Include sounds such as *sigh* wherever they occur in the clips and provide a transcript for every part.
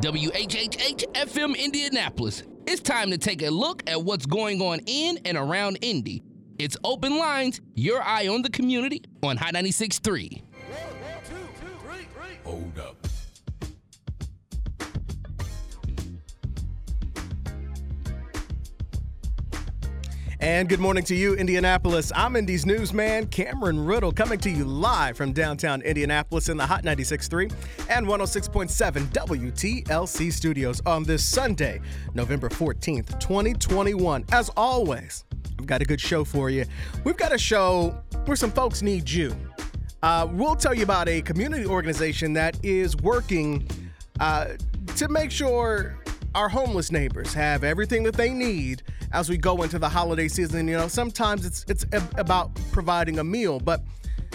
WHHH FM Indianapolis. It's time to take a look at what's going on in and around Indy. It's Open Lines, your eye on the community on Hot 96.3. And good morning to you, Indianapolis. I'm Indy's newsman, Cameron Riddle, coming to you live from downtown Indianapolis in the Hot 96.3 and 106.7 WTLC studios on this Sunday, November 14th, 2021. As always, I've got a good show for you. We've got a show where some folks need you. Uh, we'll tell you about a community organization that is working uh, to make sure our homeless neighbors have everything that they need as we go into the holiday season. You know, sometimes it's it's about providing a meal, but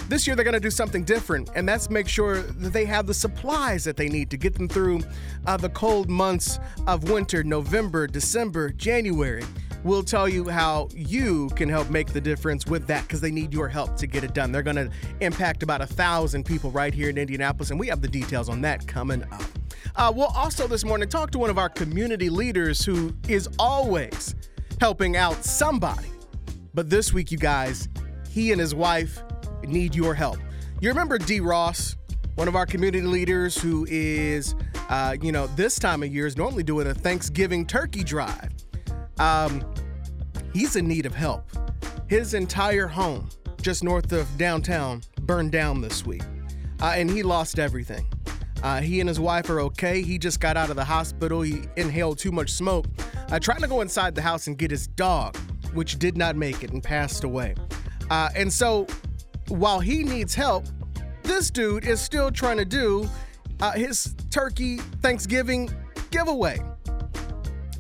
this year they're going to do something different, and that's make sure that they have the supplies that they need to get them through uh, the cold months of winter, November, December, January. We'll tell you how you can help make the difference with that because they need your help to get it done. They're going to impact about a thousand people right here in Indianapolis, and we have the details on that coming up. Uh, we'll also this morning talk to one of our community leaders who is always helping out somebody. But this week, you guys, he and his wife need your help. You remember D. Ross, one of our community leaders who is, uh, you know, this time of year is normally doing a Thanksgiving turkey drive. Um, he's in need of help. His entire home, just north of downtown, burned down this week, uh, and he lost everything. Uh, he and his wife are okay. He just got out of the hospital. He inhaled too much smoke, uh, trying to go inside the house and get his dog, which did not make it and passed away. Uh, and so, while he needs help, this dude is still trying to do uh, his turkey Thanksgiving giveaway.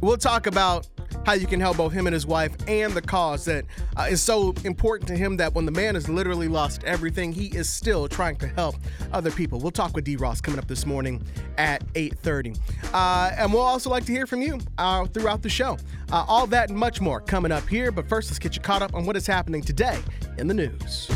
We'll talk about how you can help both him and his wife and the cause that uh, is so important to him that when the man has literally lost everything, he is still trying to help other people. We'll talk with D. Ross coming up this morning at 8:30, uh, and we'll also like to hear from you uh, throughout the show. Uh, all that and much more coming up here. But first, let's get you caught up on what is happening today in the news.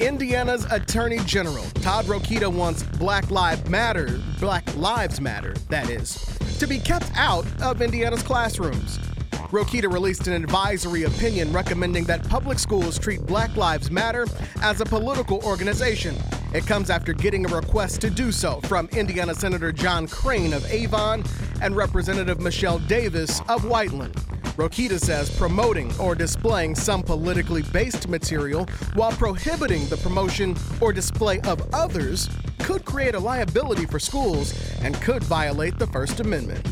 Indiana's Attorney General Todd Rokita wants Black Lives Matter, Black Lives Matter, that is, to be kept out of Indiana's classrooms. Rokita released an advisory opinion recommending that public schools treat Black Lives Matter as a political organization. It comes after getting a request to do so from Indiana Senator John Crane of Avon and Representative Michelle Davis of Whiteland. Rokita says promoting or displaying some politically based material while prohibiting the promotion or display of others could create a liability for schools and could violate the First Amendment.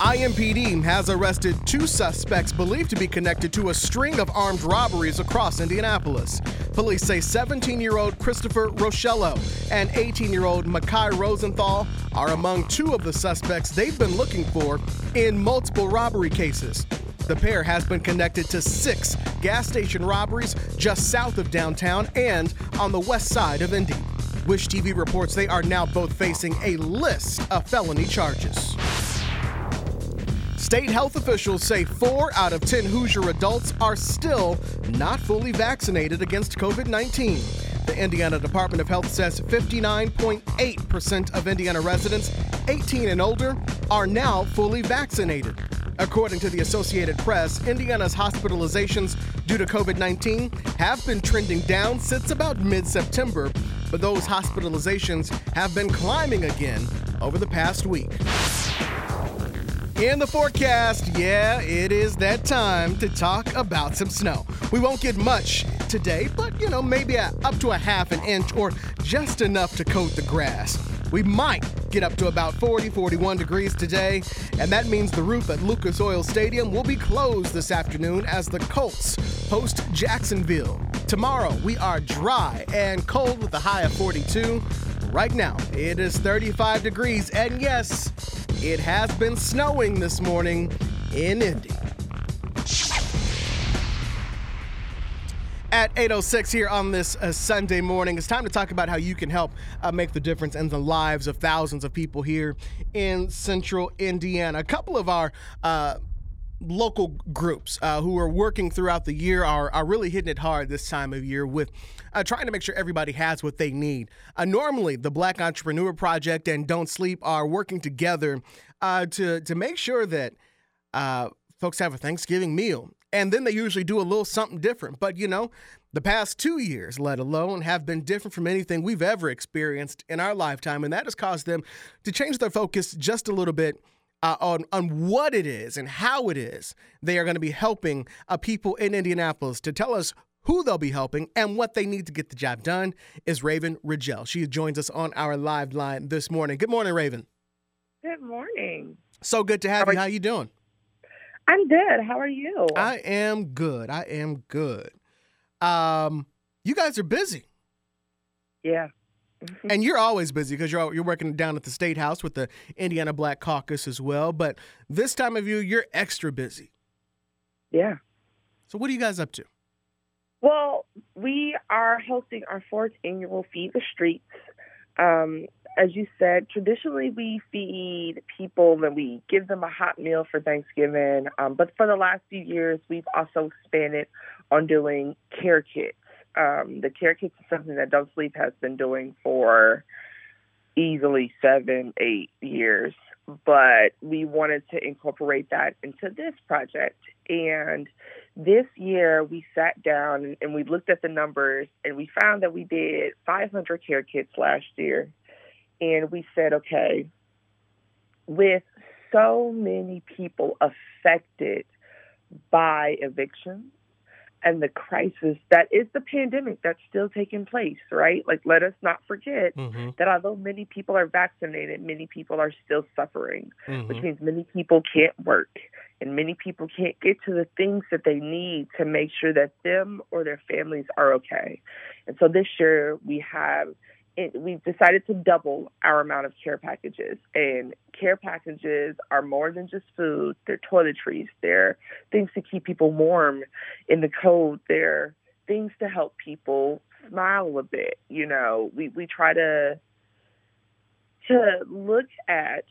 IMPD has arrested two suspects believed to be connected to a string of armed robberies across Indianapolis. Police say 17 year old Christopher Rochello and 18 year old Makai Rosenthal are among two of the suspects they've been looking for in multiple robbery cases. The pair has been connected to six gas station robberies just south of downtown and on the west side of Indy. WISH-TV reports they are now both facing a list of felony charges. State health officials say four out of 10 Hoosier adults are still not fully vaccinated against COVID 19. The Indiana Department of Health says 59.8% of Indiana residents 18 and older are now fully vaccinated. According to the Associated Press, Indiana's hospitalizations due to COVID 19 have been trending down since about mid September, but those hospitalizations have been climbing again over the past week. In the forecast, yeah, it is that time to talk about some snow. We won't get much today, but you know, maybe a, up to a half an inch or just enough to coat the grass. We might get up to about 40, 41 degrees today, and that means the roof at Lucas Oil Stadium will be closed this afternoon as the Colts host Jacksonville. Tomorrow, we are dry and cold with a high of 42. Right now, it is 35 degrees, and yes, it has been snowing this morning in Indy. At 8.06 here on this uh, Sunday morning, it's time to talk about how you can help uh, make the difference in the lives of thousands of people here in central Indiana. A couple of our uh, local groups uh, who are working throughout the year are, are really hitting it hard this time of year with uh, trying to make sure everybody has what they need. Uh, normally, the Black Entrepreneur Project and Don't Sleep are working together uh, to, to make sure that uh, folks have a Thanksgiving meal. And then they usually do a little something different. But, you know, the past two years, let alone, have been different from anything we've ever experienced in our lifetime. And that has caused them to change their focus just a little bit uh, on, on what it is and how it is they are going to be helping uh, people in Indianapolis. To tell us who they'll be helping and what they need to get the job done is Raven Ridgell. She joins us on our live line this morning. Good morning, Raven. Good morning. So good to have how you. How you doing? I'm good. How are you? I am good. I am good. Um, you guys are busy. Yeah. And you're always busy because you're you're working down at the state house with the Indiana Black Caucus as well. But this time of year, you're extra busy. Yeah. So what are you guys up to? Well, we are hosting our fourth annual Feed the Streets. Um, as you said, traditionally we feed people and we give them a hot meal for Thanksgiving. Um, but for the last few years, we've also expanded on doing care kits. Um, the care kits is something that Don't Sleep has been doing for easily seven, eight years. But we wanted to incorporate that into this project. And this year we sat down and we looked at the numbers and we found that we did 500 care kits last year. And we said, okay, with so many people affected by evictions, and the crisis that is the pandemic that's still taking place, right? Like, let us not forget mm-hmm. that although many people are vaccinated, many people are still suffering, mm-hmm. which means many people can't work and many people can't get to the things that they need to make sure that them or their families are okay. And so this year we have it, we've decided to double our amount of care packages. And care packages are more than just food. They're toiletries. They're things to keep people warm in the cold. They're things to help people smile a bit. You know, we, we try to to look at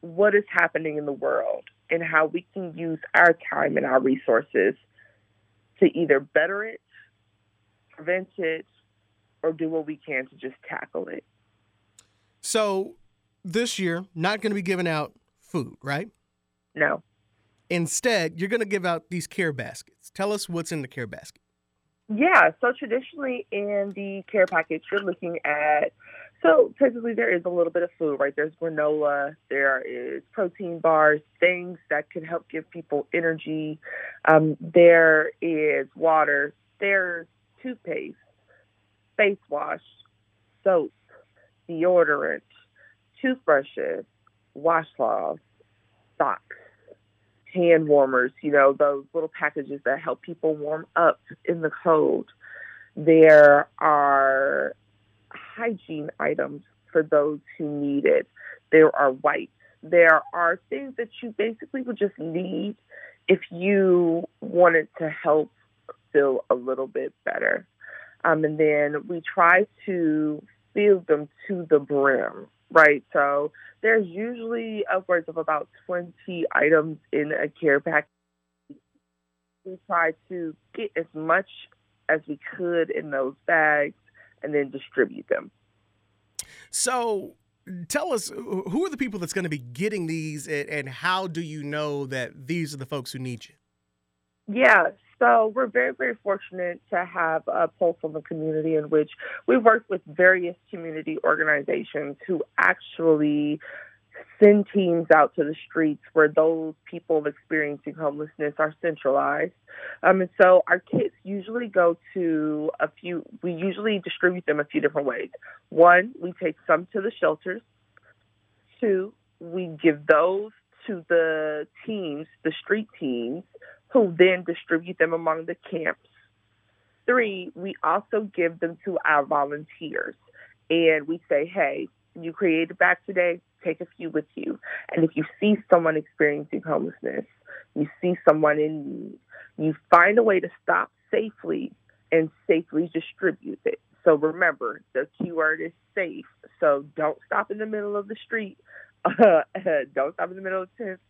what is happening in the world and how we can use our time and our resources to either better it, prevent it, or do what we can to just tackle it. So this year, not going to be giving out food, right? No. Instead, you're going to give out these care baskets. Tell us what's in the care basket. Yeah, so traditionally in the care package, you're looking at so typically there is a little bit of food, right? There's granola, there is protein bars, things that can help give people energy. Um, there is water, there's toothpaste, face wash, soap, deodorant, toothbrushes, washcloths, socks, hand warmers, you know, those little packages that help people warm up in the cold. There are hygiene items for those who need it. There are wipes. There are things that you basically would just need if you wanted to help feel a little bit better. Um, and then we try to fill them to the brim, right? So there's usually upwards of about 20 items in a care package. We try to get as much as we could in those bags and then distribute them. So tell us who are the people that's going to be getting these and how do you know that these are the folks who need you? Yeah, so we're very, very fortunate to have a pulse on the community in which we work with various community organizations who actually send teams out to the streets where those people experiencing homelessness are centralized. Um, and so our kits usually go to a few, we usually distribute them a few different ways. One, we take some to the shelters. Two, we give those to the teams, the street teams, who then distribute them among the camps. Three, we also give them to our volunteers. And we say, hey, you created back today, take a few with you. And if you see someone experiencing homelessness, you see someone in need, you find a way to stop safely and safely distribute it. So remember, the keyword is safe. So don't stop in the middle of the street. *laughs* Don't stop in the middle of the tent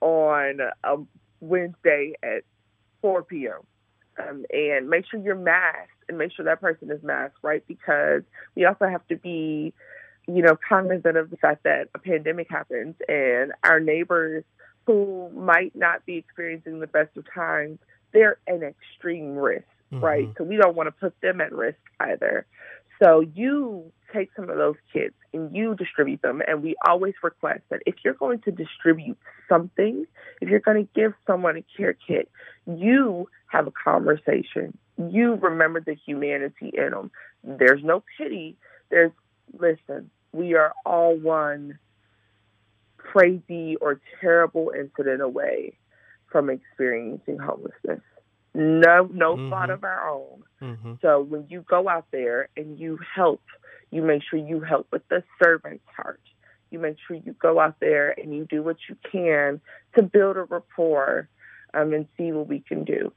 on a Wednesday at 4 p.m. Um, and make sure you're masked and make sure that person is masked, right? Because we also have to be, you know, cognizant of the fact that a pandemic happens and our neighbors who might not be experiencing the best of times, they're an extreme risk, mm-hmm. right? So we don't want to put them at risk either. So you take some of those kits and you distribute them. And we always request that if you're going to distribute something, if you're going to give someone a care kit, you have a conversation. You remember the humanity in them. There's no pity. There's, listen, we are all one crazy or terrible incident away from experiencing homelessness. No, no mm-hmm. fault of our own. Mm-hmm. So when you go out there and you help, you make sure you help with the servant's heart. You make sure you go out there and you do what you can to build a rapport um, and see what we can do.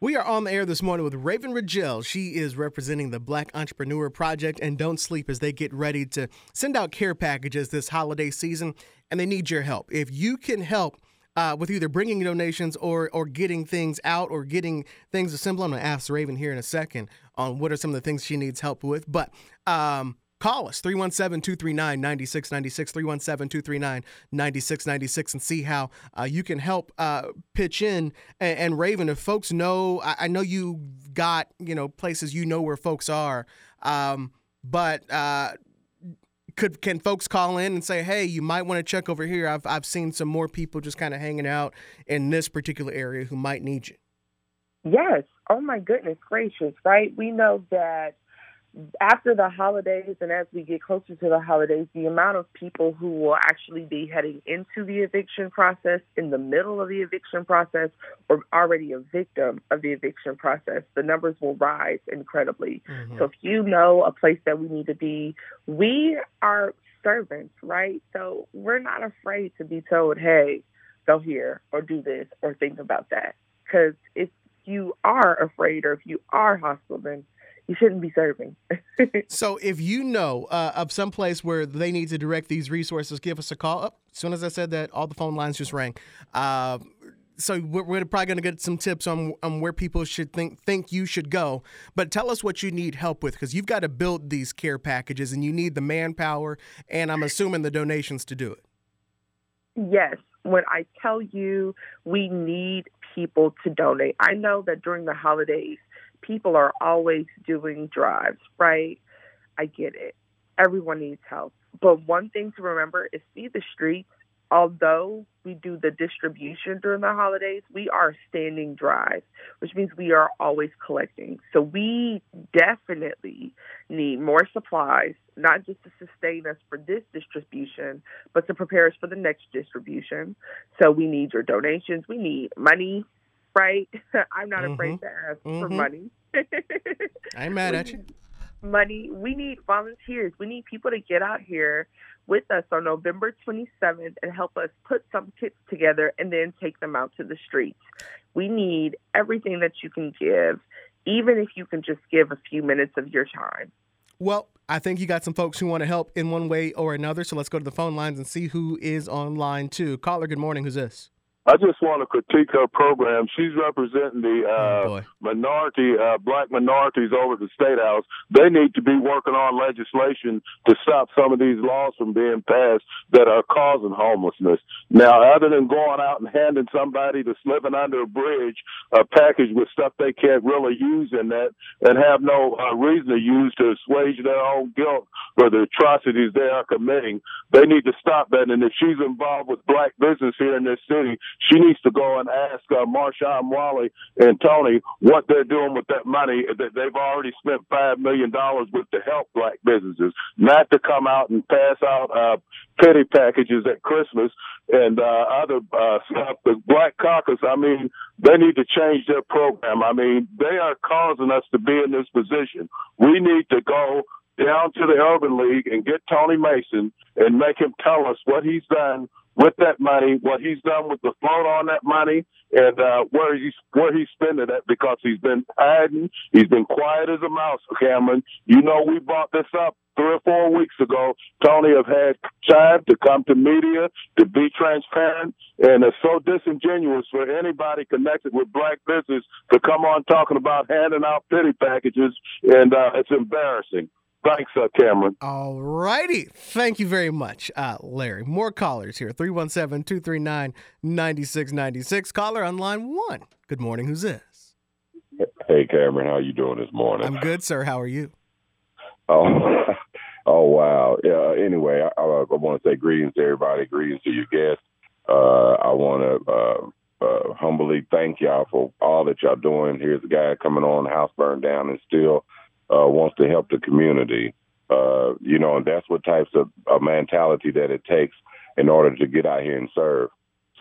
We are on the air this morning with Raven Ridgell. She is representing the Black Entrepreneur Project and Don't Sleep as they get ready to send out care packages this holiday season, and they need your help. If you can help uh, with either bringing donations or or getting things out or getting things assembled, I'm going to ask Raven here in a second on what are some of the things she needs help with. But um, Call us 317 239 9696, 317 239 9696, and see how uh, you can help uh, pitch in. And, and, Raven, if folks know, I, I, know you got, you know, places you know where folks are, um, but uh, could can folks call in and say, hey, you might want to check over here? I've, I've seen some more people just kind of hanging out in this particular area who might need you. Yes. Oh, my goodness gracious, right? We know that after the holidays and as we get closer to the holidays, the amount of people who will actually be heading into the eviction process, in the middle of the eviction process, or already a victim of the eviction process, the numbers will rise incredibly. Mm-hmm. So if you know a place that we need to be, we are servants, right? So we're not afraid to be told, hey, go here or do this or think about that. Because if you are afraid or if you are hostile, then you shouldn't be serving. *laughs* so if you know uh, of some place where they need to direct these resources, give us a call. Up oh, as soon as I said that, all the phone lines just rang. Uh, so we're, we're probably going to get some tips on, on where people should think think you should go. But tell us what you need help with because you've got to build these care packages and you need the manpower and I'm assuming the donations to do it. Yes. When I tell you we need people to donate, I know that during the holidays people are always doing drives, right? I get it. Everyone needs help. But one thing to remember is Feed the Streets, although we do the distribution during the holidays, we are standing drive, which means we are always collecting. So we definitely need more supplies, not just to sustain us for this distribution, but to prepare us for the next distribution. So we need your donations. We need money, right? *laughs* I'm not mm-hmm. afraid to ask mm-hmm. for money. I'm mad at you. *laughs* Money. We need volunteers. We need people to get out here with us on November 27th and help us put some kits together and then take them out to the streets. We need everything that you can give, even if you can just give a few minutes of your time. Well, I think you got some folks who want to help in one way or another. So let's go to the phone lines and see who is online too. Caller, good morning. Who's this? I just want to critique her program. She's representing the uh, oh minority, uh, black minorities over the state house. They need to be working on legislation to stop some of these laws from being passed that are causing homelessness. Now, other than going out and handing somebody that's living under a bridge a package with stuff they can't really use in that and have no uh, reason to use to assuage their own guilt for the atrocities they are committing, they need to stop that. And if she's involved with black business here in this city, she needs to go and ask uh, Marshawn Wally and Tony what they're doing with that money that they've already spent five million dollars with to help black businesses, not to come out and pass out uh, pity packages at Christmas and uh, other uh, stuff. The Black Caucus, I mean, they need to change their program. I mean, they are causing us to be in this position. We need to go down to the Urban League and get Tony Mason and make him tell us what he's done with that money, what he's done with the float on that money, and uh, where he's where he's spending it because he's been hiding, he's been quiet as a mouse, Cameron. You know we brought this up three or four weeks ago, Tony have had time to come to media, to be transparent, and it's so disingenuous for anybody connected with black business to come on talking about handing out pity packages, and uh, it's embarrassing. Thanks, uh, Cameron. All righty. Thank you very much, uh, Larry. More callers here 317 239 9696. Caller on line one. Good morning. Who's this? Hey, Cameron. How you doing this morning? I'm good, sir. How are you? Oh, *laughs* oh wow. Yeah. Anyway, I, I, I want to say greetings to everybody. Greetings to your guests. Uh, I want to uh, uh, humbly thank y'all for all that y'all doing. Here's a guy coming on, house burned down, and still uh, wants to help the community. Uh, you know, and that's what types of a mentality that it takes in order to get out here and serve.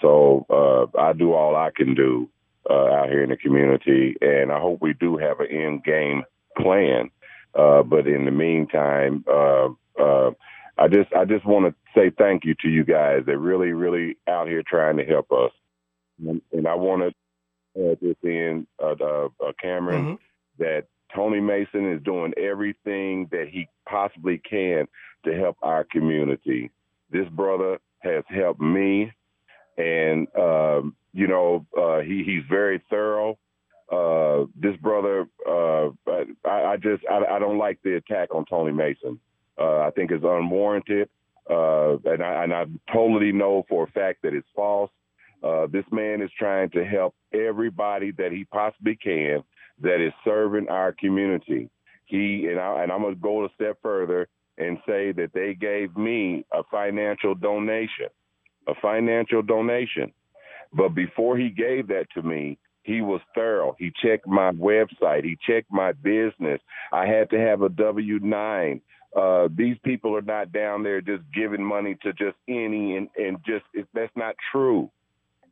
So uh, I do all I can do uh, out here in the community, and I hope we do have an end game plan uh, but in the meantime, uh, uh, I just I just want to say thank you to you guys. They're really really out here trying to help us, and, and I want to add this in, uh, uh, uh, Cameron, mm-hmm. that Tony Mason is doing everything that he possibly can to help our community. This brother has helped me, and um, you know uh, he he's very thorough uh, this brother, uh, I, I, just I, I, don't like the attack on Tony Mason. Uh, I think it's unwarranted, uh, and I, and, I, totally know for a fact that it's false. Uh, this man is trying to help everybody that he possibly can that is serving our community. He and I and I'm gonna go a step further and say that they gave me a financial donation, a financial donation. But before he gave that to me, he was thorough. He checked my website. He checked my business. I had to have a W 9. Uh, these people are not down there just giving money to just any and, and just it, that's not true.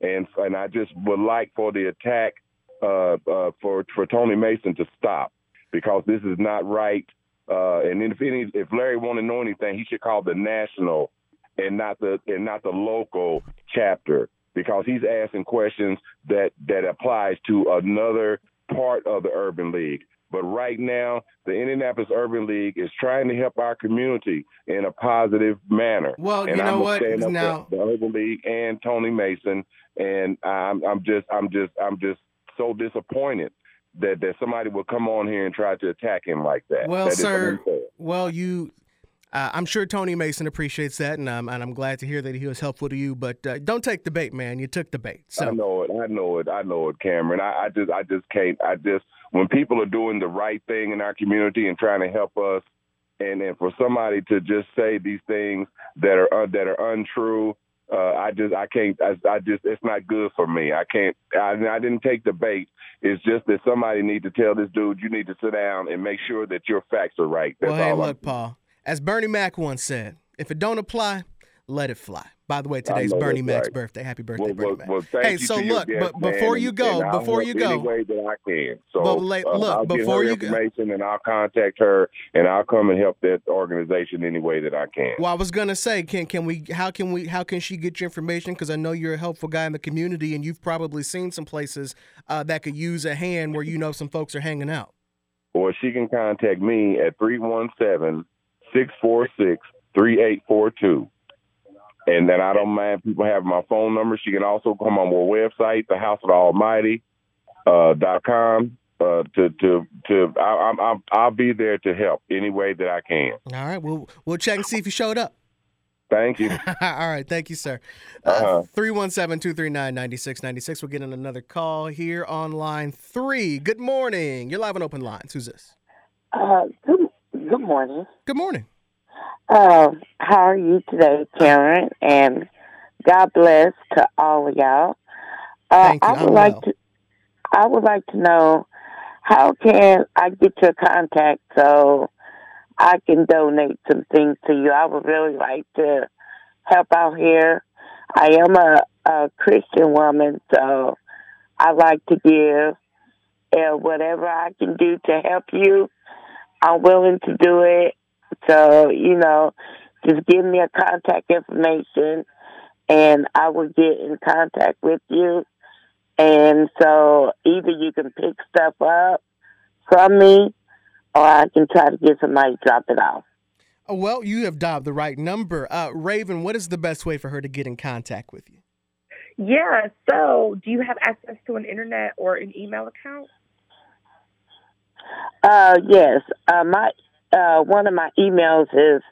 And and I just would like for the attack uh, uh, for for Tony Mason to stop because this is not right. Uh, and if any, if Larry want to know anything, he should call the national and not the and not the local chapter because he's asking questions that that applies to another part of the urban league. But right now, the Indianapolis Urban League is trying to help our community in a positive manner. Well, and you know I'm what? Now the Urban League and Tony Mason, and I'm I'm just I'm just I'm just so disappointed that that somebody would come on here and try to attack him like that. Well, that sir. Well, you uh, I'm sure Tony Mason appreciates that, and, um, and I'm glad to hear that he was helpful to you. But uh, don't take the bait, man. You took the bait. So. I know it. I know it. I know it, Cameron. I, I just, I just can't. I just, when people are doing the right thing in our community and trying to help us, and and for somebody to just say these things that are uh, that are untrue, uh, I just I can't I, I, just it's not good for me. I can't I, I didn't take the bait. It's just that somebody need to tell this dude you need to sit down and make sure that your facts are right. That's well, hey, all look, I'm Paul. As Bernie Mac once said, if it don't apply, let it fly. By the way, today's Bernie Mac's right. birthday. Happy birthday, well, Bernie Mac. Well, hey, so look, guest, but before you go, and, before you go, any way that I can. So but like, uh, look, I'll before get her you information, go, and I'll contact her, and I'll come and help that organization any way that I can. Well, I was gonna say, can can we? How can we? How can she get your information? Because I know you're a helpful guy in the community, and you've probably seen some places uh, that could use a hand where you know some folks are hanging out. Or she can contact me at 317 646 3842. And then I don't mind people having my phone number. She can also come on our website, the House of Almighty uh, dot com. Uh, to to to I, I'm I'll be there to help any way that I can. All right, we'll we'll check and see if you showed up. Thank you. *laughs* All right, thank you, sir. Uh, uh-huh. 317 239 9696. We're getting another call here on line three. Good morning. You're live on open lines. Who's this? Uh, good, good morning. Good morning. Uh, how are you today, Karen? And God bless to all of y'all. Uh. I would I'm like well. to. I would like to know how can I get your contact so I can donate some things to you. I would really like to help out here. I am a, a Christian woman, so I like to give. And whatever I can do to help you, I'm willing to do it. So, you know, just give me a contact information and I will get in contact with you. And so either you can pick stuff up from me or I can try to get somebody to drop it off. Uh, well, you have dialed the right number. Uh, Raven, what is the best way for her to get in contact with you? Yeah, so do you have access to an internet or an email account? Uh, yes. Uh, my uh, one of my emails is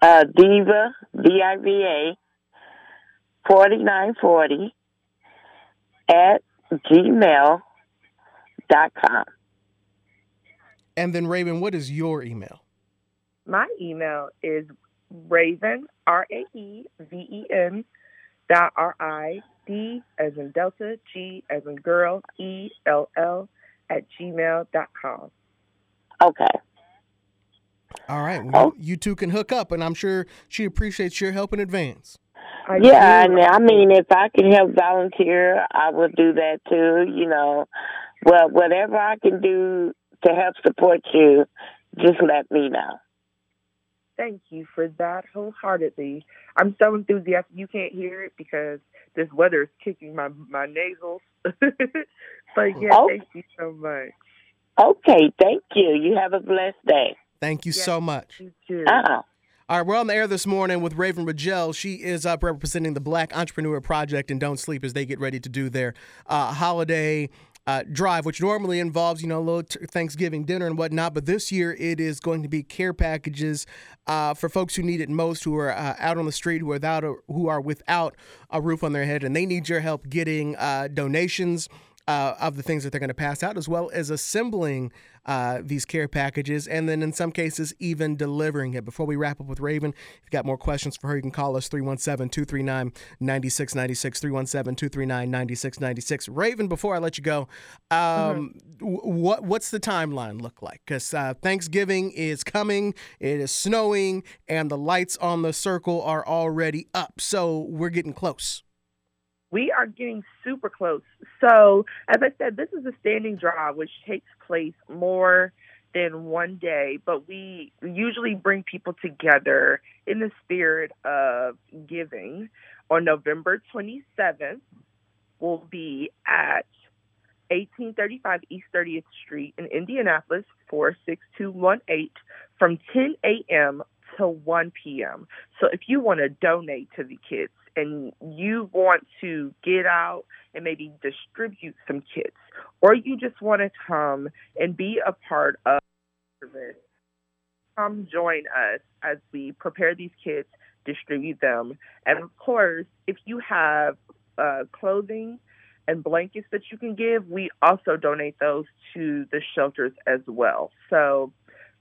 uh, diva v i v a forty nine forty at gmail dot com. And then Raven, what is your email? My email is Raven R A E V E N dot R I D as in Delta G as in girl E L L at gmail dot com. Okay. All right. Well, oh. you, you two can hook up, and I'm sure she appreciates your help in advance. I yeah, and I mean, if I can help volunteer, I will do that too. You know, well, whatever I can do to help support you, just let me know. Thank you for that wholeheartedly. I'm so enthusiastic. You can't hear it because this weather is kicking my my nasals. *laughs* but yeah, oh. thank you so much. Okay, thank you. You have a blessed day. Thank you yes, so much. You too. Uh-huh. All right, we're on the air this morning with Raven Ridgell. She is up representing the Black Entrepreneur Project and Don't Sleep as they get ready to do their uh, holiday uh, drive, which normally involves, you know, a little t- Thanksgiving dinner and whatnot. But this year it is going to be care packages uh, for folks who need it most, who are uh, out on the street, who are without a, who are without a roof on their head, and they need your help getting uh, donations uh, of the things that they're going to pass out, as well as assembling uh, these care packages, and then in some cases, even delivering it. Before we wrap up with Raven, if you've got more questions for her, you can call us 317 239 9696. 317 239 9696. Raven, before I let you go, um, mm-hmm. what, what's the timeline look like? Because uh, Thanksgiving is coming, it is snowing, and the lights on the circle are already up. So we're getting close we are getting super close. So, as I said, this is a standing draw, which takes place more than one day, but we usually bring people together in the spirit of giving. On November 27th, we'll be at 1835 East 30th Street in Indianapolis, 46218, from 10 a.m. to 1 p.m. So if you want to donate to the kids, and you want to get out and maybe distribute some kits, or you just want to come and be a part of it, come join us as we prepare these kits, distribute them. And of course, if you have uh, clothing and blankets that you can give, we also donate those to the shelters as well. So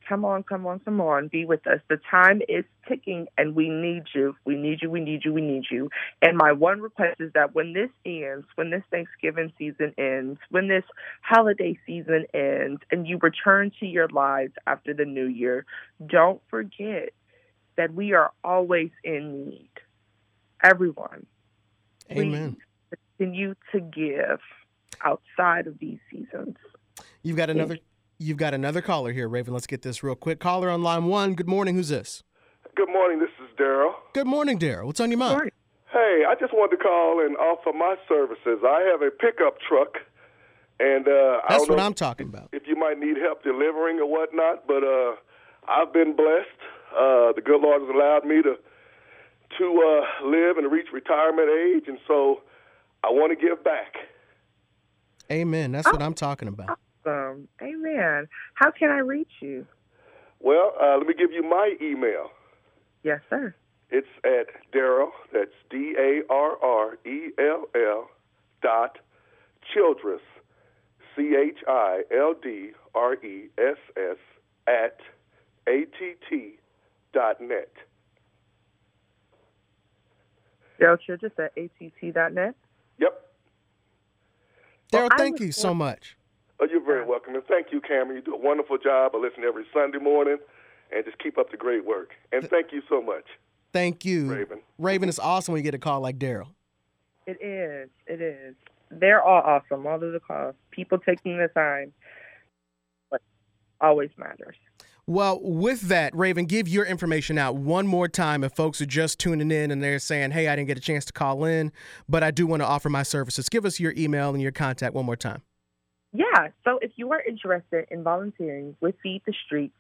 come on, come on, come on, be with us. The time is ticking and we need you. We need you, we need you, we need you. And my one request is that when this ends, when this Thanksgiving season ends, when this holiday season ends, and you return to your lives after the new year, don't forget that we are always in need. Everyone. Amen. continue to give outside of these seasons. You've got another You've got another caller here, Raven. Let's get this real quick. Caller on line one. Good morning. Who's this? Good morning. This is Darrell. Good morning, Darrell. What's on your mind? Hey, I just wanted to call and offer my services. I have a pickup truck, and uh, that's what I'm talking about. If you might need help delivering or whatnot, but uh, I've been blessed. Uh, the good Lord has allowed me to to uh, live and reach retirement age, and so I want to give back. Amen. That's what I'm talking about awesome. Amen. How can I reach you? Well, uh, let me give you my email. Yes, sir. It's at Darrell, that's D A R R E L L dot Childress, C H I L D R E S S, at ATT dot net. Darrell Childress at ATT dot net? Yep. Darrell, well, thank you so much. Oh, you're very welcome. And thank you, Cameron. You do a wonderful job. I listen every Sunday morning and just keep up the great work. And thank you so much. Thank you. Raven. Raven, it's awesome when you get a call like Darrell. It is. It is. They're all awesome, all of the calls. People taking the time. But always matters. Well, with that, Raven, give your information out one more time if folks are just tuning in and they're saying, hey, I didn't get a chance to call in, but I do want to offer my services. Give us your email and your contact one more time. Yeah. So if you are interested in volunteering with Feed the Streets,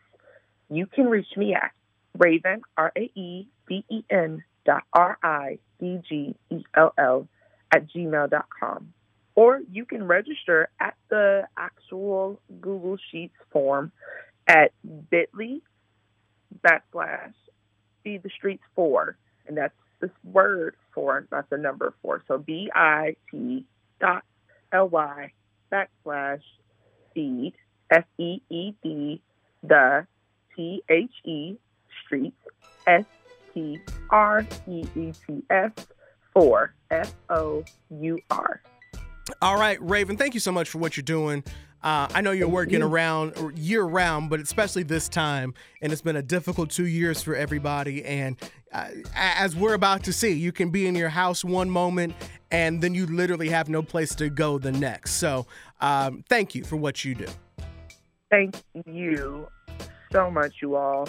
you can reach me at Raven, R A E V E N dot R I D G E L L at gmail dot com, Or you can register at the actual Google Sheets form at bit.ly backslash feed the streets four. And that's this word four, not the number four. So B I T dot L Y backslash feed F E E D the T H E streets S T R E E T S four F O U R. All right, Raven, thank you so much for what you're doing. Uh, I know you're working around year round, but especially this time, and it's been a difficult two years for everybody. And uh, as we're about to see, you can be in your house one moment, and then you literally have no place to go the next. So, um, thank you for what you do. Thank you so much, you all.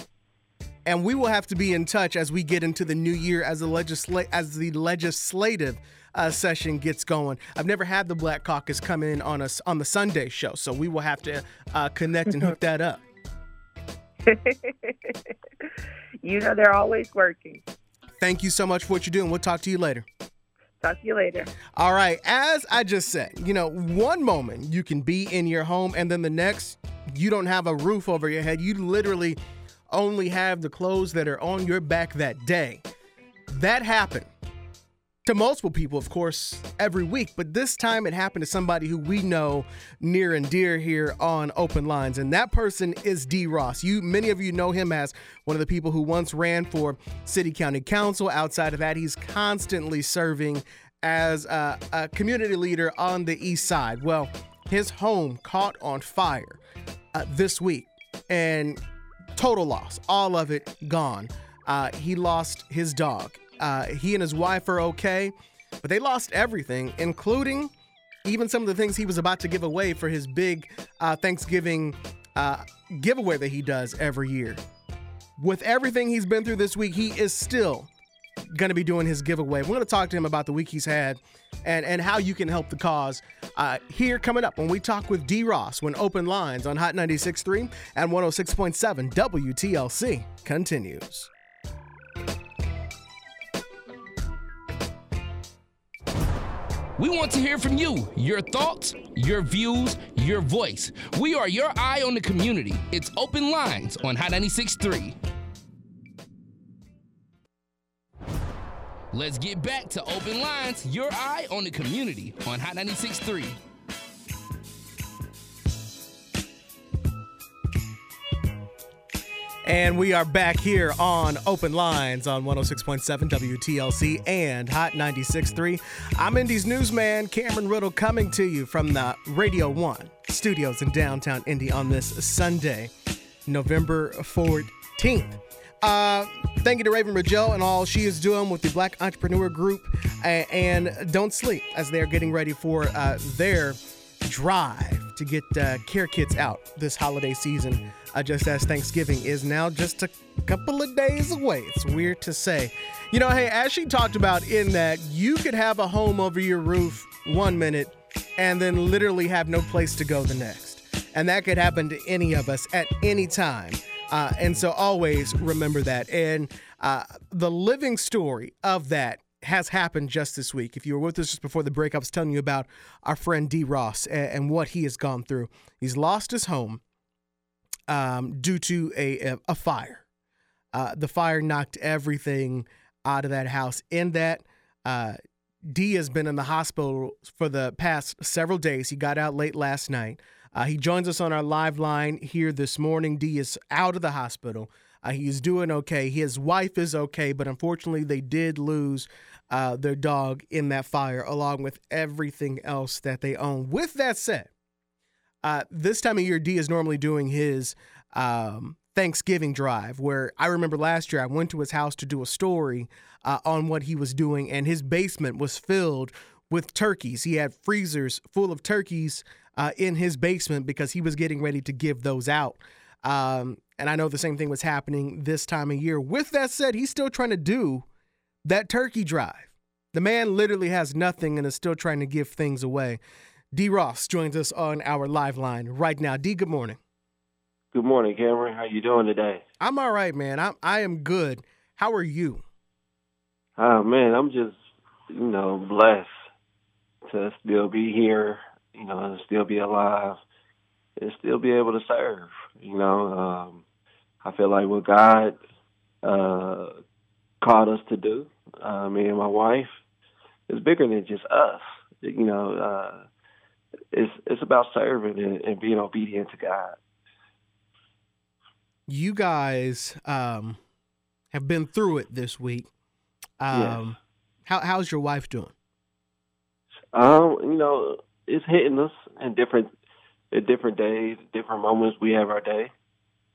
And we will have to be in touch as we get into the new year as the legisla- as the legislative uh, session gets going. I've never had the Black Caucus come in on us on the Sunday show, so we will have to uh, connect and hook that up. *laughs* you know they're always working. Thank you so much for what you're doing. We'll talk to you later. Talk to you later. All right. As I just said, you know, one moment you can be in your home, and then the next, you don't have a roof over your head. You literally only have the clothes that are on your back that day. That happened to multiple people, of course, every week, but this time it happened to somebody who we know near and dear here on Open Lines, and that person is D. Ross. You, many of you know him as one of the people who once ran for City County Council. Outside of that, he's constantly serving as a, a community leader on the East Side. Well, his home caught on fire uh, this week, and total loss, all of it gone. Uh, he lost his dog uh, he and his wife are okay, but they lost everything, including even some of the things he was about to give away for his big uh, Thanksgiving uh, giveaway that he does every year. With everything he's been through this week, he is still going to be doing his giveaway. We're going to talk to him about the week he's had and, and how you can help the cause uh, here coming up when we talk with D. Ross when Open Lines on Hot 96.3 and 106.7 WTLC continues. We want to hear from you, your thoughts, your views, your voice. We are your eye on the community. It's Open Lines on Hot 96.3. Let's get back to Open Lines, your eye on the community on Hot 96.3. And we are back here on Open Lines on 106.7 WTLC and Hot 96.3. I'm Indy's newsman, Cameron Riddle, coming to you from the Radio 1 studios in downtown Indy on this Sunday, November 14th. Uh, thank you to Raven Ridgell and all she is doing with the Black Entrepreneur Group. and don't sleep as they're getting ready for uh, their drive to get uh, care kits out this holiday season uh, just as Thanksgiving is now just a couple of days away. It's weird to say. You know, hey, as she talked about in that, you could have a home over your roof one minute and then literally have no place to go the next. And that could happen to any of us at any time. Uh, and so always remember that. And uh, the living story of that has happened just this week. If you were with us just before the break, I was telling you about our friend D. Ross and, and what he has gone through. He's lost his home um, due to a, a, fire. Uh, the fire knocked everything out of that house. In that, uh, D has been in the hospital for the past several days. He got out late last night. Uh, he joins us on our live line here this morning. D is out of the hospital. Uh, he is doing okay. His wife is okay, but unfortunately, they did lose uh, their dog in that fire, along with everything else that they own. With that said, uh, this time of year, D is normally doing his um, Thanksgiving drive, where I remember last year I went to his house to do a story uh, on what he was doing, and his basement was filled with turkeys. He had freezers full of turkeys uh, in his basement because he was getting ready to give those out. Um, and I know the same thing was happening this time of year. With that said, he's still trying to do that turkey drive. The man literally has nothing and is still trying to give things away. D. Ross joins us on our live line right now. D, good morning. Good morning, Cameron. How you doing today? I'm all right, man. I'm I am good. How are you? Oh man, I'm just you know blessed to still be here, you know, and still be alive, and still be able to serve. You know, um, I feel like what God uh, called us to do, uh, me and my wife, is bigger than just us. You know, uh, it's it's about serving and, and being obedient to God. You guys um, have been through it this week. Um, yes. How how's your wife doing? Um, you know, it's hitting us in different at different days, different moments we have our day.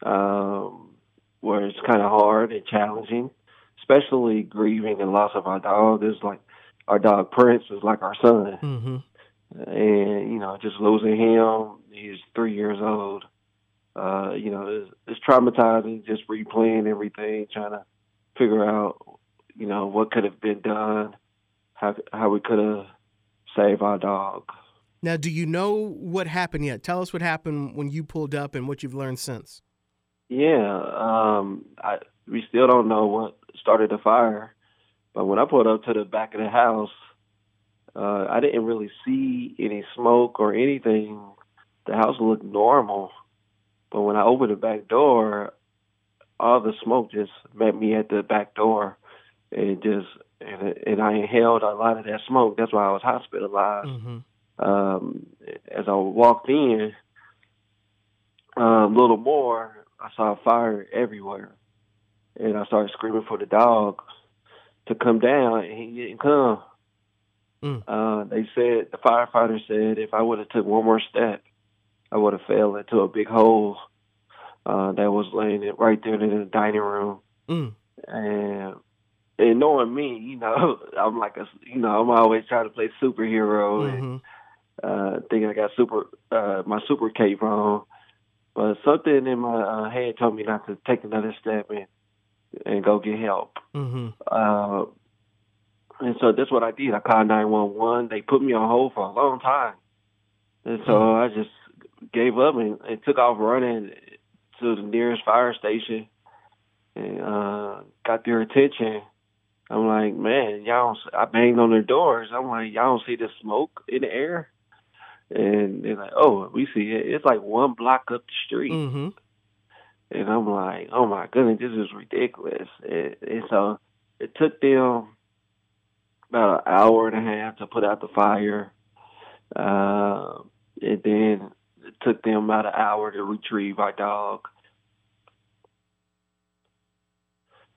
Um, where it's kind of hard and challenging, especially grieving the loss of our dog. It's like our dog Prince is like our son, mm-hmm. And you know, just losing him. He's three years old. Uh, you know, it's, it's traumatizing. Just replaying everything, trying to figure out, you know, what could have been done, how how we could have saved our dog. Now, do you know what happened yet? Tell us what happened when you pulled up and what you've learned since. Yeah, um, I we still don't know what started the fire, but when I pulled up to the back of the house, uh, I didn't really see any smoke or anything. The house looked normal, but when I opened the back door, all the smoke just met me at the back door, and just and, and I inhaled a lot of that smoke. That's why I was hospitalized. Mm-hmm. Um, as I walked in, um, a little more, I saw fire everywhere, and I started screaming for the dog to come down, and he didn't come. Mm. Uh, they said the firefighter said if I would have took one more step, I would have fell into a big hole uh, that was laying right there in the dining room. Mm. And and knowing me, you know, *laughs* I'm like a, you know, I'm always trying to play superhero mm-hmm. and uh, thinking I got super, uh, my super cape on. But something in my uh, head told me not to take another step and and go get help. Mm-hmm. Uh, and so that's what I did. I called nine one one. They put me on hold for a long time, and so mm-hmm. I just gave up and, and took off running to the nearest fire station and uh, got their attention. I'm like, man, y'all. I banged on their doors. I'm like, y'all don't see the smoke in the air? And they're like, oh, we see it. It's like one block up the street. Mm-hmm. And I'm like, oh my goodness, this is ridiculous. And, and so it took them about an hour and a half to put out the fire. Uh, and then it took them about an hour to retrieve our dog.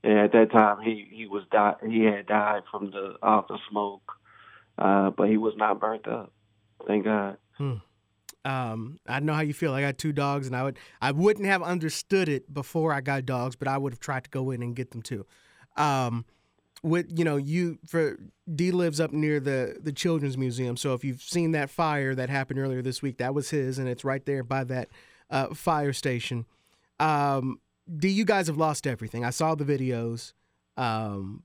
And at that time, he he was di- he had died from the off the smoke, uh, but he was not burnt up. Thank God. Hmm. Um, I know how you feel. I got two dogs, and I would I wouldn't have understood it before I got dogs, but I would have tried to go in and get them too. Um, with you know you for D lives up near the the Children's Museum, so if you've seen that fire that happened earlier this week, that was his, and it's right there by that uh, fire station. Um, D, you guys have lost everything. I saw the videos. Um,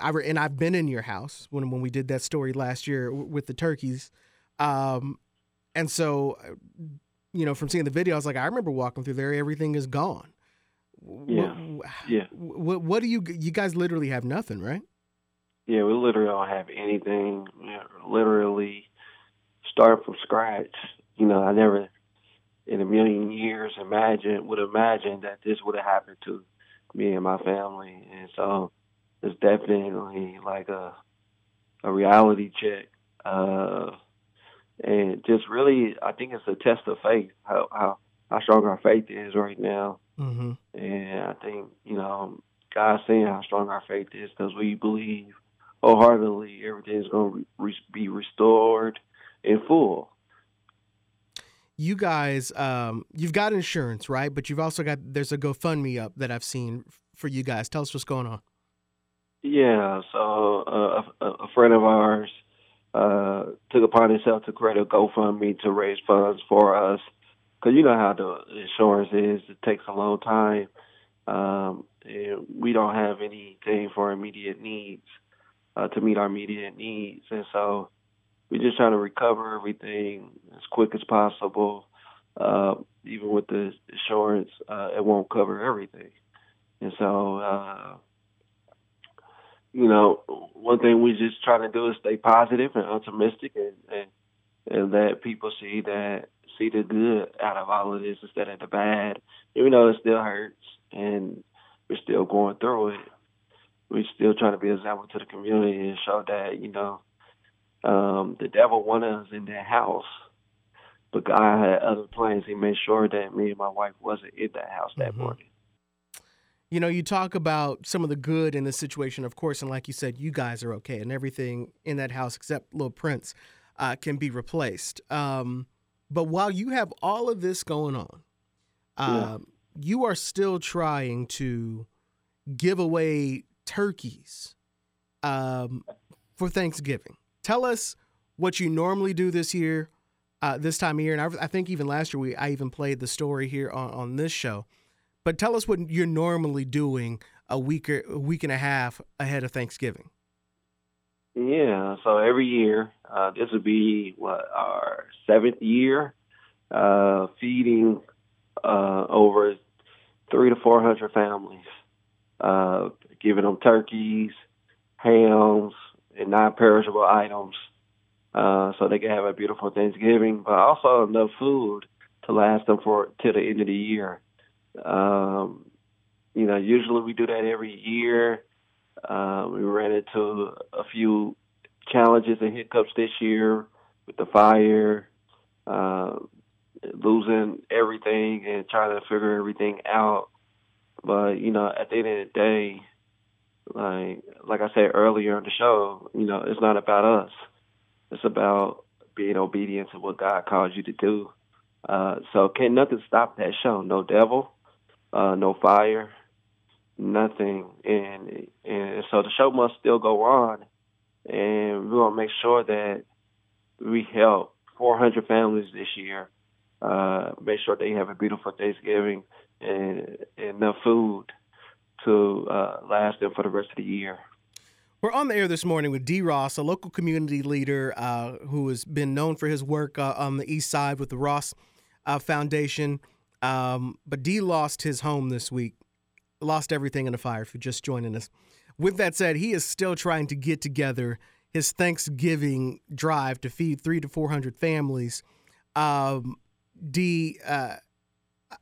I and I've been in your house when when we did that story last year with the turkeys. Um, and so, uh, you know, from seeing the video, I was like, I remember walking through there, everything is gone. Yeah. Yeah. What, what do you, you guys literally have nothing, right? Yeah, we literally don't have anything. literally start from scratch. You know, I never in a million years imagine would imagine that this would have happened to me and my family. And so it's definitely like a a reality check. Uh and just really, I think it's a test of faith how how, how strong our faith is right now. Mm-hmm. And I think you know God's saying how strong our faith is because we believe wholeheartedly everything's going to re- be restored in full. You guys, um, you've got insurance, right? But you've also got there's a GoFundMe up that I've seen for you guys. Tell us what's going on. Yeah, so uh, a, a friend of ours uh, took upon himself to create a GoFundMe to raise funds for us. Because you know how the insurance is, it takes a long time. Um, and we don't have anything for immediate needs uh, to meet our immediate needs. And so we're just trying to recover everything as quick as possible. Uh, even with the insurance, uh, it won't cover everything. And so, uh, you know, one thing we just try to do is stay positive and optimistic and, and and let people see that see the good out of all of this instead of the bad. Even though it still hurts and we're still going through it, we're still trying to be an example to the community and show that, you know, um, the devil wanted us in that house. But God had other plans. He made sure that me and my wife wasn't in that house that mm-hmm. morning. You know, you talk about some of the good in the situation, of course, and like you said, you guys are okay, and everything in that house except little Prince uh, can be replaced. Um, but while you have all of this going on, uh, yeah. you are still trying to give away turkeys um, for Thanksgiving. Tell us what you normally do this year, uh, this time of year, and I, I, think even last year we I even played the story here on, on this show. But tell us what you're normally doing a week or a week and a half ahead of Thanksgiving. Yeah, so every year, uh, this would be what our seventh year, uh, feeding uh, over three to four hundred families, uh, giving them turkeys, hams, and non-perishable items, uh, so they can have a beautiful Thanksgiving, but also enough food to last them for till the end of the year. Um, you know, usually we do that every year. Uh, we ran into a few challenges and hiccups this year with the fire, uh, losing everything and trying to figure everything out. But you know, at the end of the day, like like I said earlier on the show, you know, it's not about us. It's about being obedient to what God calls you to do. Uh, so can't nothing stop that show? No devil, uh, no fire, nothing. And and so the show must still go on, and we want to make sure that we help 400 families this year. Uh, make sure they have a beautiful Thanksgiving and, and enough food to uh, last them for the rest of the year. We're on the air this morning with D. Ross, a local community leader uh, who has been known for his work uh, on the east side with the Ross uh, Foundation. Um, but D lost his home this week, lost everything in a fire. If you're just joining us, with that said, he is still trying to get together his Thanksgiving drive to feed three to four hundred families. Um, D, uh,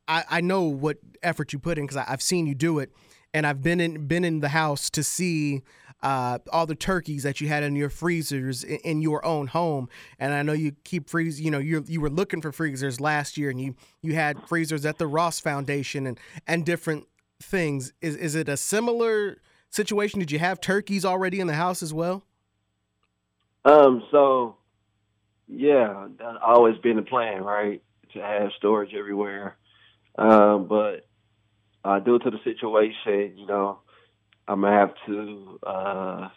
I, I know what effort you put in because I've seen you do it, and I've been in been in the house to see uh, all the turkeys that you had in your freezers in, in, your own home. And I know you keep freeze. You know, you you were looking for freezers last year, and you you had freezers at the Ross Foundation and and different things. Is is it a similar situation? Did you have turkeys already in the house as well? Um. So, yeah, always been the plan, right? To have storage everywhere. Um. But uh, due to the situation, you know, I'm gonna have to uh,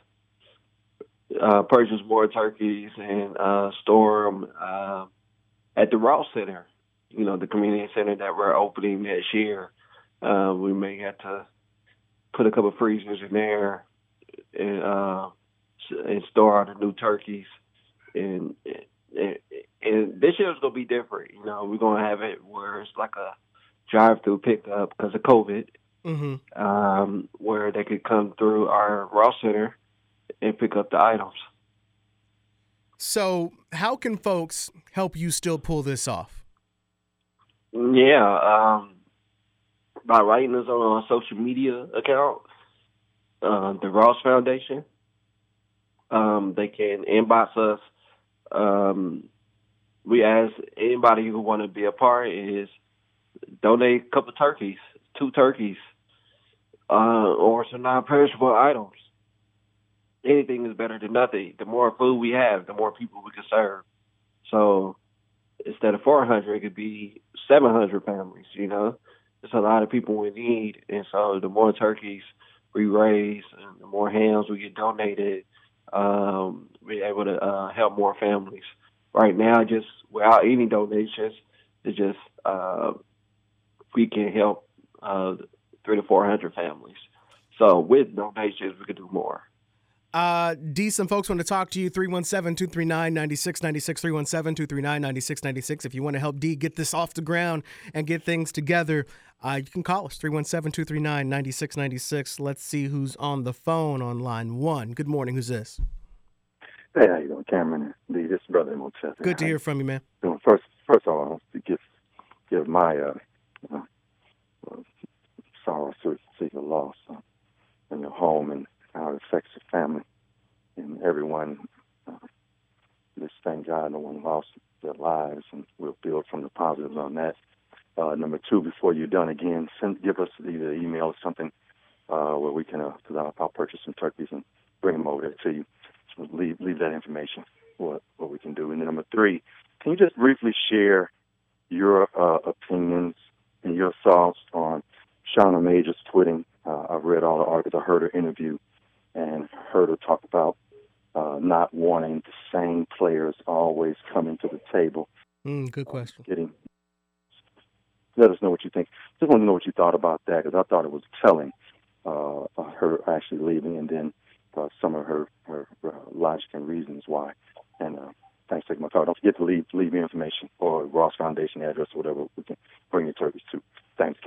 uh, purchase more turkeys and uh, store them uh, at the Ross Center. You know, the community center that we're opening next year. Uh, we may have to put a couple of freezers in there and uh, and store all the new turkeys. And, and and this year is gonna be different. You know, we're gonna have it where it's like a drive-through pickup because of COVID mm-hmm. um, where they could come through our Ross Center and pick up the items. So, how can folks help you still pull this off? Yeah, um, by writing us on our social media account, uh, the Ross Foundation. Um, they can inbox us. Um, we ask anybody who want to be a part is donate a couple turkeys, two turkeys, uh, or some non-perishable items. Anything is better than nothing. The more food we have, the more people we can serve. So instead of 400, it could be 700 families. You know, it's a lot of people we need, and so the more turkeys we raise, and the more hams we get donated, um, we're able to uh, help more families. Right now, just without any donations, it's just uh, we can help uh, three to four hundred families. So with donations, we could do more. Uh, D, some folks want to talk to you. 317 239 9696. 317 239 9696. If you want to help D get this off the ground and get things together, uh, you can call us 317 239 9696. Let's see who's on the phone on line one. Good morning. Who's this? Hey, how you doing, Cameron? D, this brother in Good to hear from you, man. First, first of all, I want to give give my uh, sorrow to see the loss uh, in your home and how it affects your family and everyone. Uh, just thank God no one lost their lives, and we'll build from the positives on that. Uh, number two, before you're done again, send give us either email or something uh, where we can, because uh, I'll, purchase some turkeys and bring them over there to you. So leave leave that information what what we can do. And then number three, can you just briefly share your uh, opinions and your thoughts on Shonna Majors tweeting? Uh, I've read all the articles. I heard her interview and heard her talk about uh, not wanting the same players always coming to the table. Mm, good question. Getting let us know what you think. Just want to know what you thought about that because I thought it was telling. Uh, her actually leaving, and then uh, some of her her uh, logic and reasons why. And uh, thanks for taking my call. Don't forget to leave leave your information or Ross Foundation address or whatever we can bring your turkeys to. Thanks,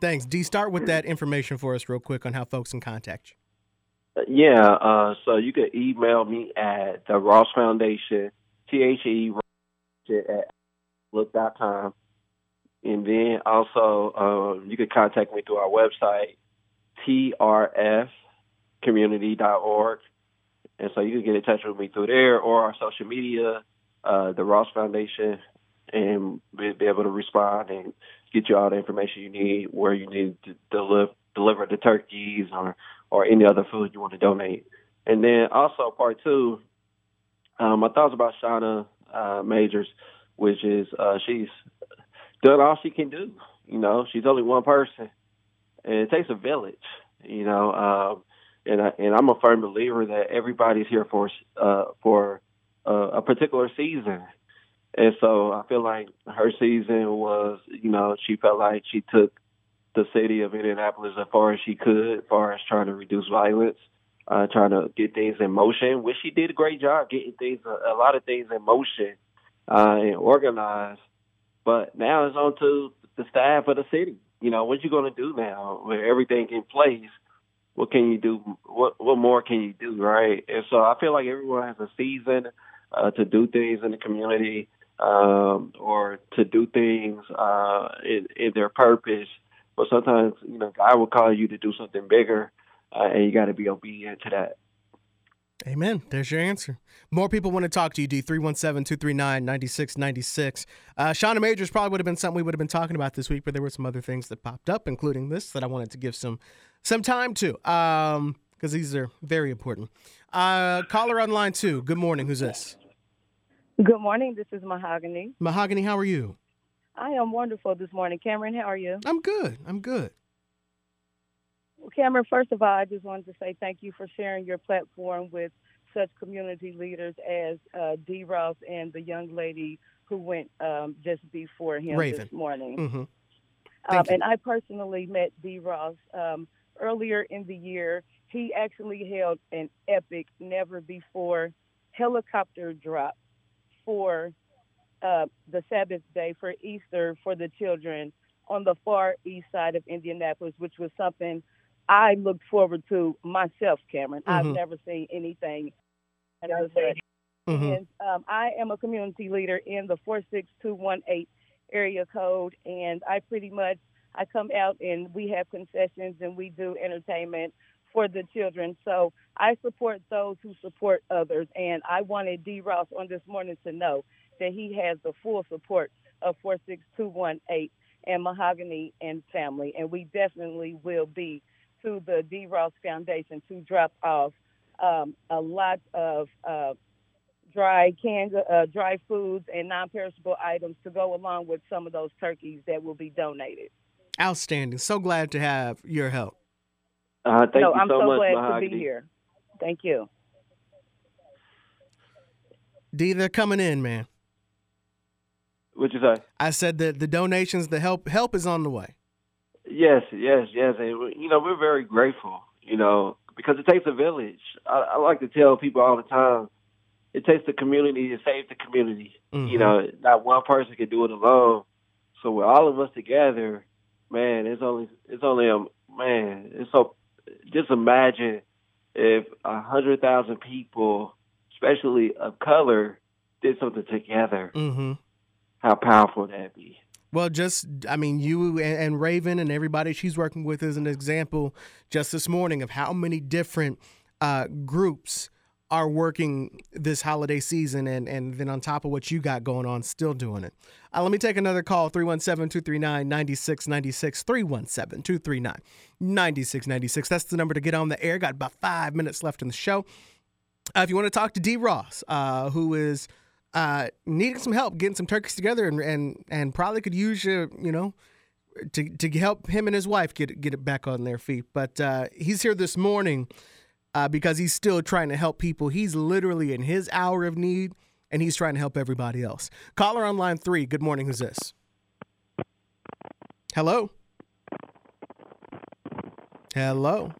Hey, thanks. D, start with that information for us real quick on how folks can contact you. Yeah, uh, so you can email me at the Ross Foundation, T H E at look.com. And then also, um, you can contact me through our website, trfcommunity.org. And so you can get in touch with me through there or our social media, uh, the Ross Foundation, and be, be, able to respond and get you all the information you need, where you need to deliver, deliver the turkeys or, or any other food you want to donate. And then also part two, um, my thoughts about Shonna uh, Majors, which is uh, she's done all she can do. You know, she's only one person, and it takes a village. You know, um, and I, and I'm a firm believer that everybody's here for uh, for uh, a particular season. And so I feel like her season was, you know, she felt like she took the city of Indianapolis as far as she could, as far as trying to reduce violence, uh, trying to get things in motion, which she did a great job getting things, a, a lot of things in motion uh, and organized. But now it's on to the staff of the city. You know, what you going to do now with everything in place? What can you do? What what more can you do, right? And so I feel like everyone has a season uh, to do things in the community um, or to do things uh, in, in their purpose. But sometimes, you know, God will call you to do something bigger, uh, and you got to be obedient to that. Amen. There's your answer. More people want to talk to you, D. 317 239 9696. Uh, Shonna Majors probably would have been something we would have been talking about this week, but there were some other things that popped up, including this, that I wanted to give some some time to, because um, these are very important. Uh, caller on line two. Good morning. Who's this? Good morning. This is Mahogany. Mahogany, how are you? I am wonderful this morning. Cameron, how are you? I'm good. I'm good. Well, Cameron, first of all, I just wanted to say thank you for sharing your platform with such community leaders as uh, D. Ross and the young lady who went um, just before him Raven. this morning. Mm-hmm. Um, and I personally met D. Ross um, earlier in the year. He actually held an epic, never before helicopter drop for uh, the Sabbath day for Easter for the children on the far east side of Indianapolis, which was something I looked forward to myself, Cameron. Mm-hmm. I've never seen anything as. Mm-hmm. And um, I am a community leader in the 46218 area code, and I pretty much I come out and we have concessions and we do entertainment for the children. So I support those who support others, and I wanted D. Ross on this morning to know that he has the full support of 46218 and Mahogany and family, and we definitely will be to the D. Ross Foundation to drop off um, a lot of uh, dry canned uh, dry foods and non-perishable items to go along with some of those turkeys that will be donated. Outstanding. So glad to have your help. Uh, thank no, you I'm so, so much, glad Mahogany. to be here. Thank you. D, they're coming in, man. What'd you say? I said that the donations, the help, help is on the way. Yes, yes, yes. And, you know, we're very grateful, you know, because it takes a village. I, I like to tell people all the time, it takes the community to save the community. Mm-hmm. You know, not one person can do it alone. So with all of us together, man, it's only it's only a man. It's so just imagine if a hundred thousand people, especially of color, did something together. Mm-hmm. How powerful that'd be. Well, just I mean, you and, and, Raven and everybody she's working with is an example just this morning of how many different uh, groups are working this holiday season and, and then on top of what you got going on, still doing it. Uh, let me take another call 317 239 9696. 317 239 9696. That's the number to get on the air. Got about five minutes left in the show. Uh, if you want to talk to D. Ross, uh, who is uh, needing some help getting some turkeys together and, and, and probably could use you, you know, to, to help him and his wife get, get it back on their feet. But uh, he's here this morning uh, because he's still trying to help people. He's literally in his hour of need, and he's trying to help everybody else. Caller on line three. Good morning. Who's this? Hello. Hello.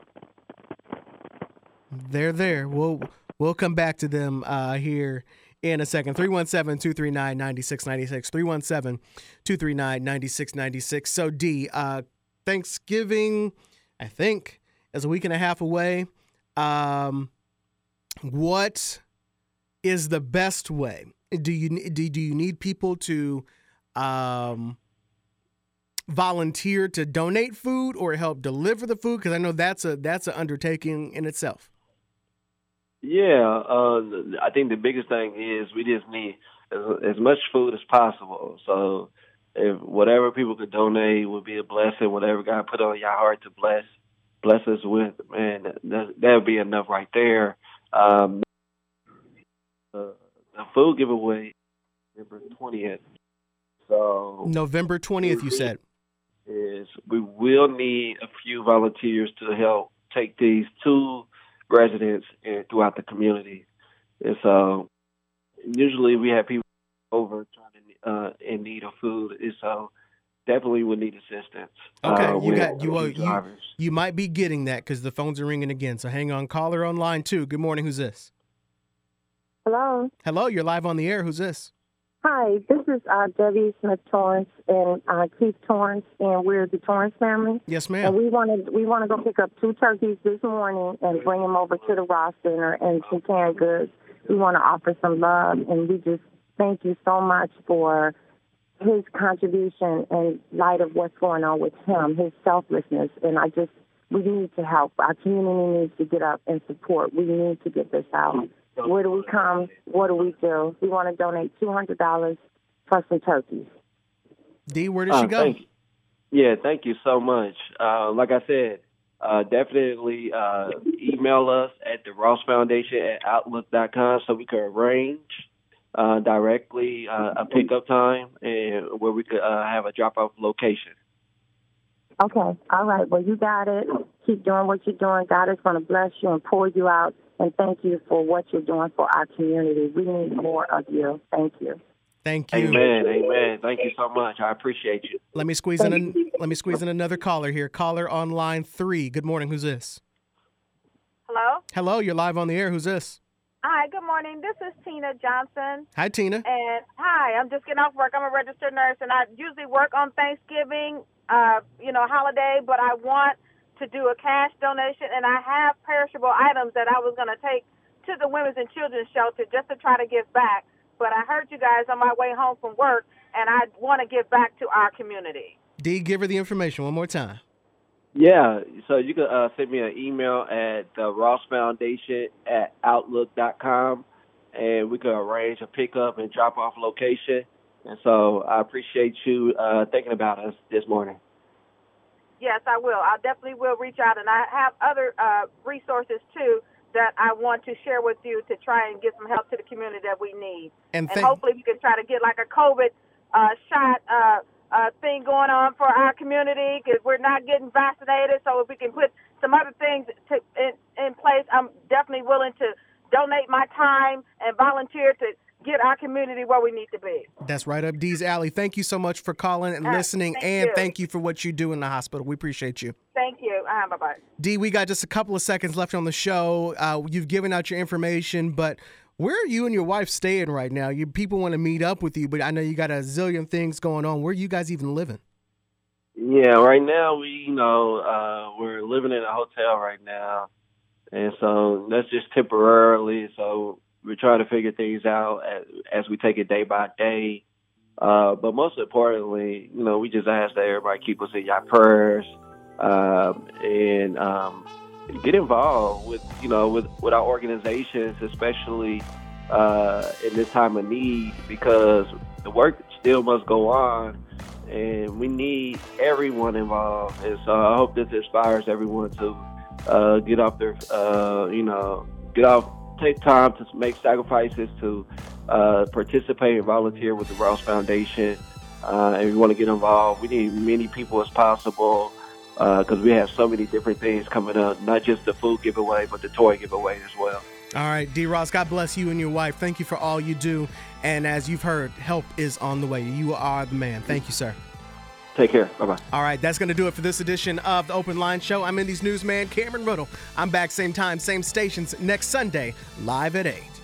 They're there. We'll we'll come back to them uh, here in a second. 317 239 9696. 317 239 9696. So, D, uh, Thanksgiving, I think, is a week and a half away. Um, what is the best way? Do you do, do you need people to um, volunteer to donate food or help deliver the food? Because I know that's a that's an undertaking in itself. Yeah, uh, I think the biggest thing is we just need as, as much food as possible. So if whatever people could donate would be a blessing. Whatever God put on your heart to bless, bless us with, man, that would be enough right there. Um, uh, the food giveaway, November twentieth. So November twentieth, you said is we will need a few volunteers to help take these to residents and throughout the community. And so usually we have people over trying to uh, in need of food, and so definitely would need assistance. Okay, uh, you got you, you you might be getting that because the phones are ringing again. So hang on, caller on line two. Good morning. Who's this? Hello. Hello. You're live on the air. Who's this? Hi, this is uh, Debbie Smith Torrance and uh, Keith Torrance, and we're the Torrance family. Yes, ma'am. And we wanted we want to go pick up two turkeys this morning and bring them over to the Ross Center and some canned goods. We want to offer some love, and we just thank you so much for his contribution in light of what's going on with him, his selflessness, and I just we need to help. Our community needs to get up and support. We need to get this out. Where do we come? What do we do? We want to donate two hundred dollars plus some turkeys. D, where does she uh, go? Thank yeah, thank you so much. Uh, like I said, uh, definitely uh, email us at the Ross Foundation at Outlook.com so we can arrange uh, directly uh, a pickup time and where we could have a drop off location. Okay, all right. Well, you got it. Keep doing what you're doing. God is going to bless you and pour you out and thank you for what you're doing for our community. We need more of you. Thank you. Thank you. Amen. Amen. Thank you so much. I appreciate you. Let me squeeze in. An, let me squeeze in another caller here. Caller on line three. Good morning. Who's this? Hello. Hello. You're live on the air. Who's this? Hi. Good morning. This is Tina Johnson. Hi, Tina. And hi. I'm just getting off work. I'm a registered nurse, and I usually work on Thanksgiving, uh, you know, holiday. But I want to do a cash donation, and I have perishable items that I was going to take to the Women's and Children's Shelter just to try to give back. But I heard you guys on my way home from work, and I want to give back to our community. D, give her the information one more time. Yeah, so you can uh, send me an email at the Ross Foundation at Outlook.com, and we can arrange a pickup and drop off location. And so I appreciate you uh, thinking about us this morning. Yes, I will. I definitely will reach out, and I have other uh, resources too that I want to share with you to try and get some help to the community that we need. And, and hopefully, we can try to get like a COVID uh, shot uh, thing going on for our community because we're not getting vaccinated. So if we can put some other things to, in, in place, I'm definitely willing to donate my time and volunteer to get our community where we need to be. That's right up Dee's alley. Thank you so much for calling and uh, listening, thank and you. thank you for what you do in the hospital. We appreciate you. Thank you. Uh, bye bye. D, we got just a couple of seconds left on the show. Uh, you've given out your information, but where are you and your wife staying right now? You people want to meet up with you, but I know you got a zillion things going on. Where are you guys even living? Yeah, right now we, you know, uh, we're living in a hotel right now, and so that's just temporarily. So we're trying to figure things out as, as we take it day by day. Uh, but most importantly, you know, we just ask that everybody keep us in your prayers uh, and um, get involved with, you know, with, with our organizations, especially uh, in this time of need, because the work still must go on, and we need everyone involved. And so I hope this inspires everyone to uh, get off their, uh, you know, get off take time to make sacrifices to uh, participate and volunteer with the Ross Foundation. Uh, and we want to get involved. We need many people as possible because uh, we have so many different things coming up, not just the food giveaway, but the toy giveaway as well. All right, D. Ross, God bless you and your wife. Thank you for all you do. And as you've heard, help is on the way. You are the man. Thank you, sir. Take care. Bye bye. All right, that's going to do it for this edition of the Open Line Show. I'm Indy's newsman, Cameron Ridgell. I'm back same time, same stations next Sunday, live at 8.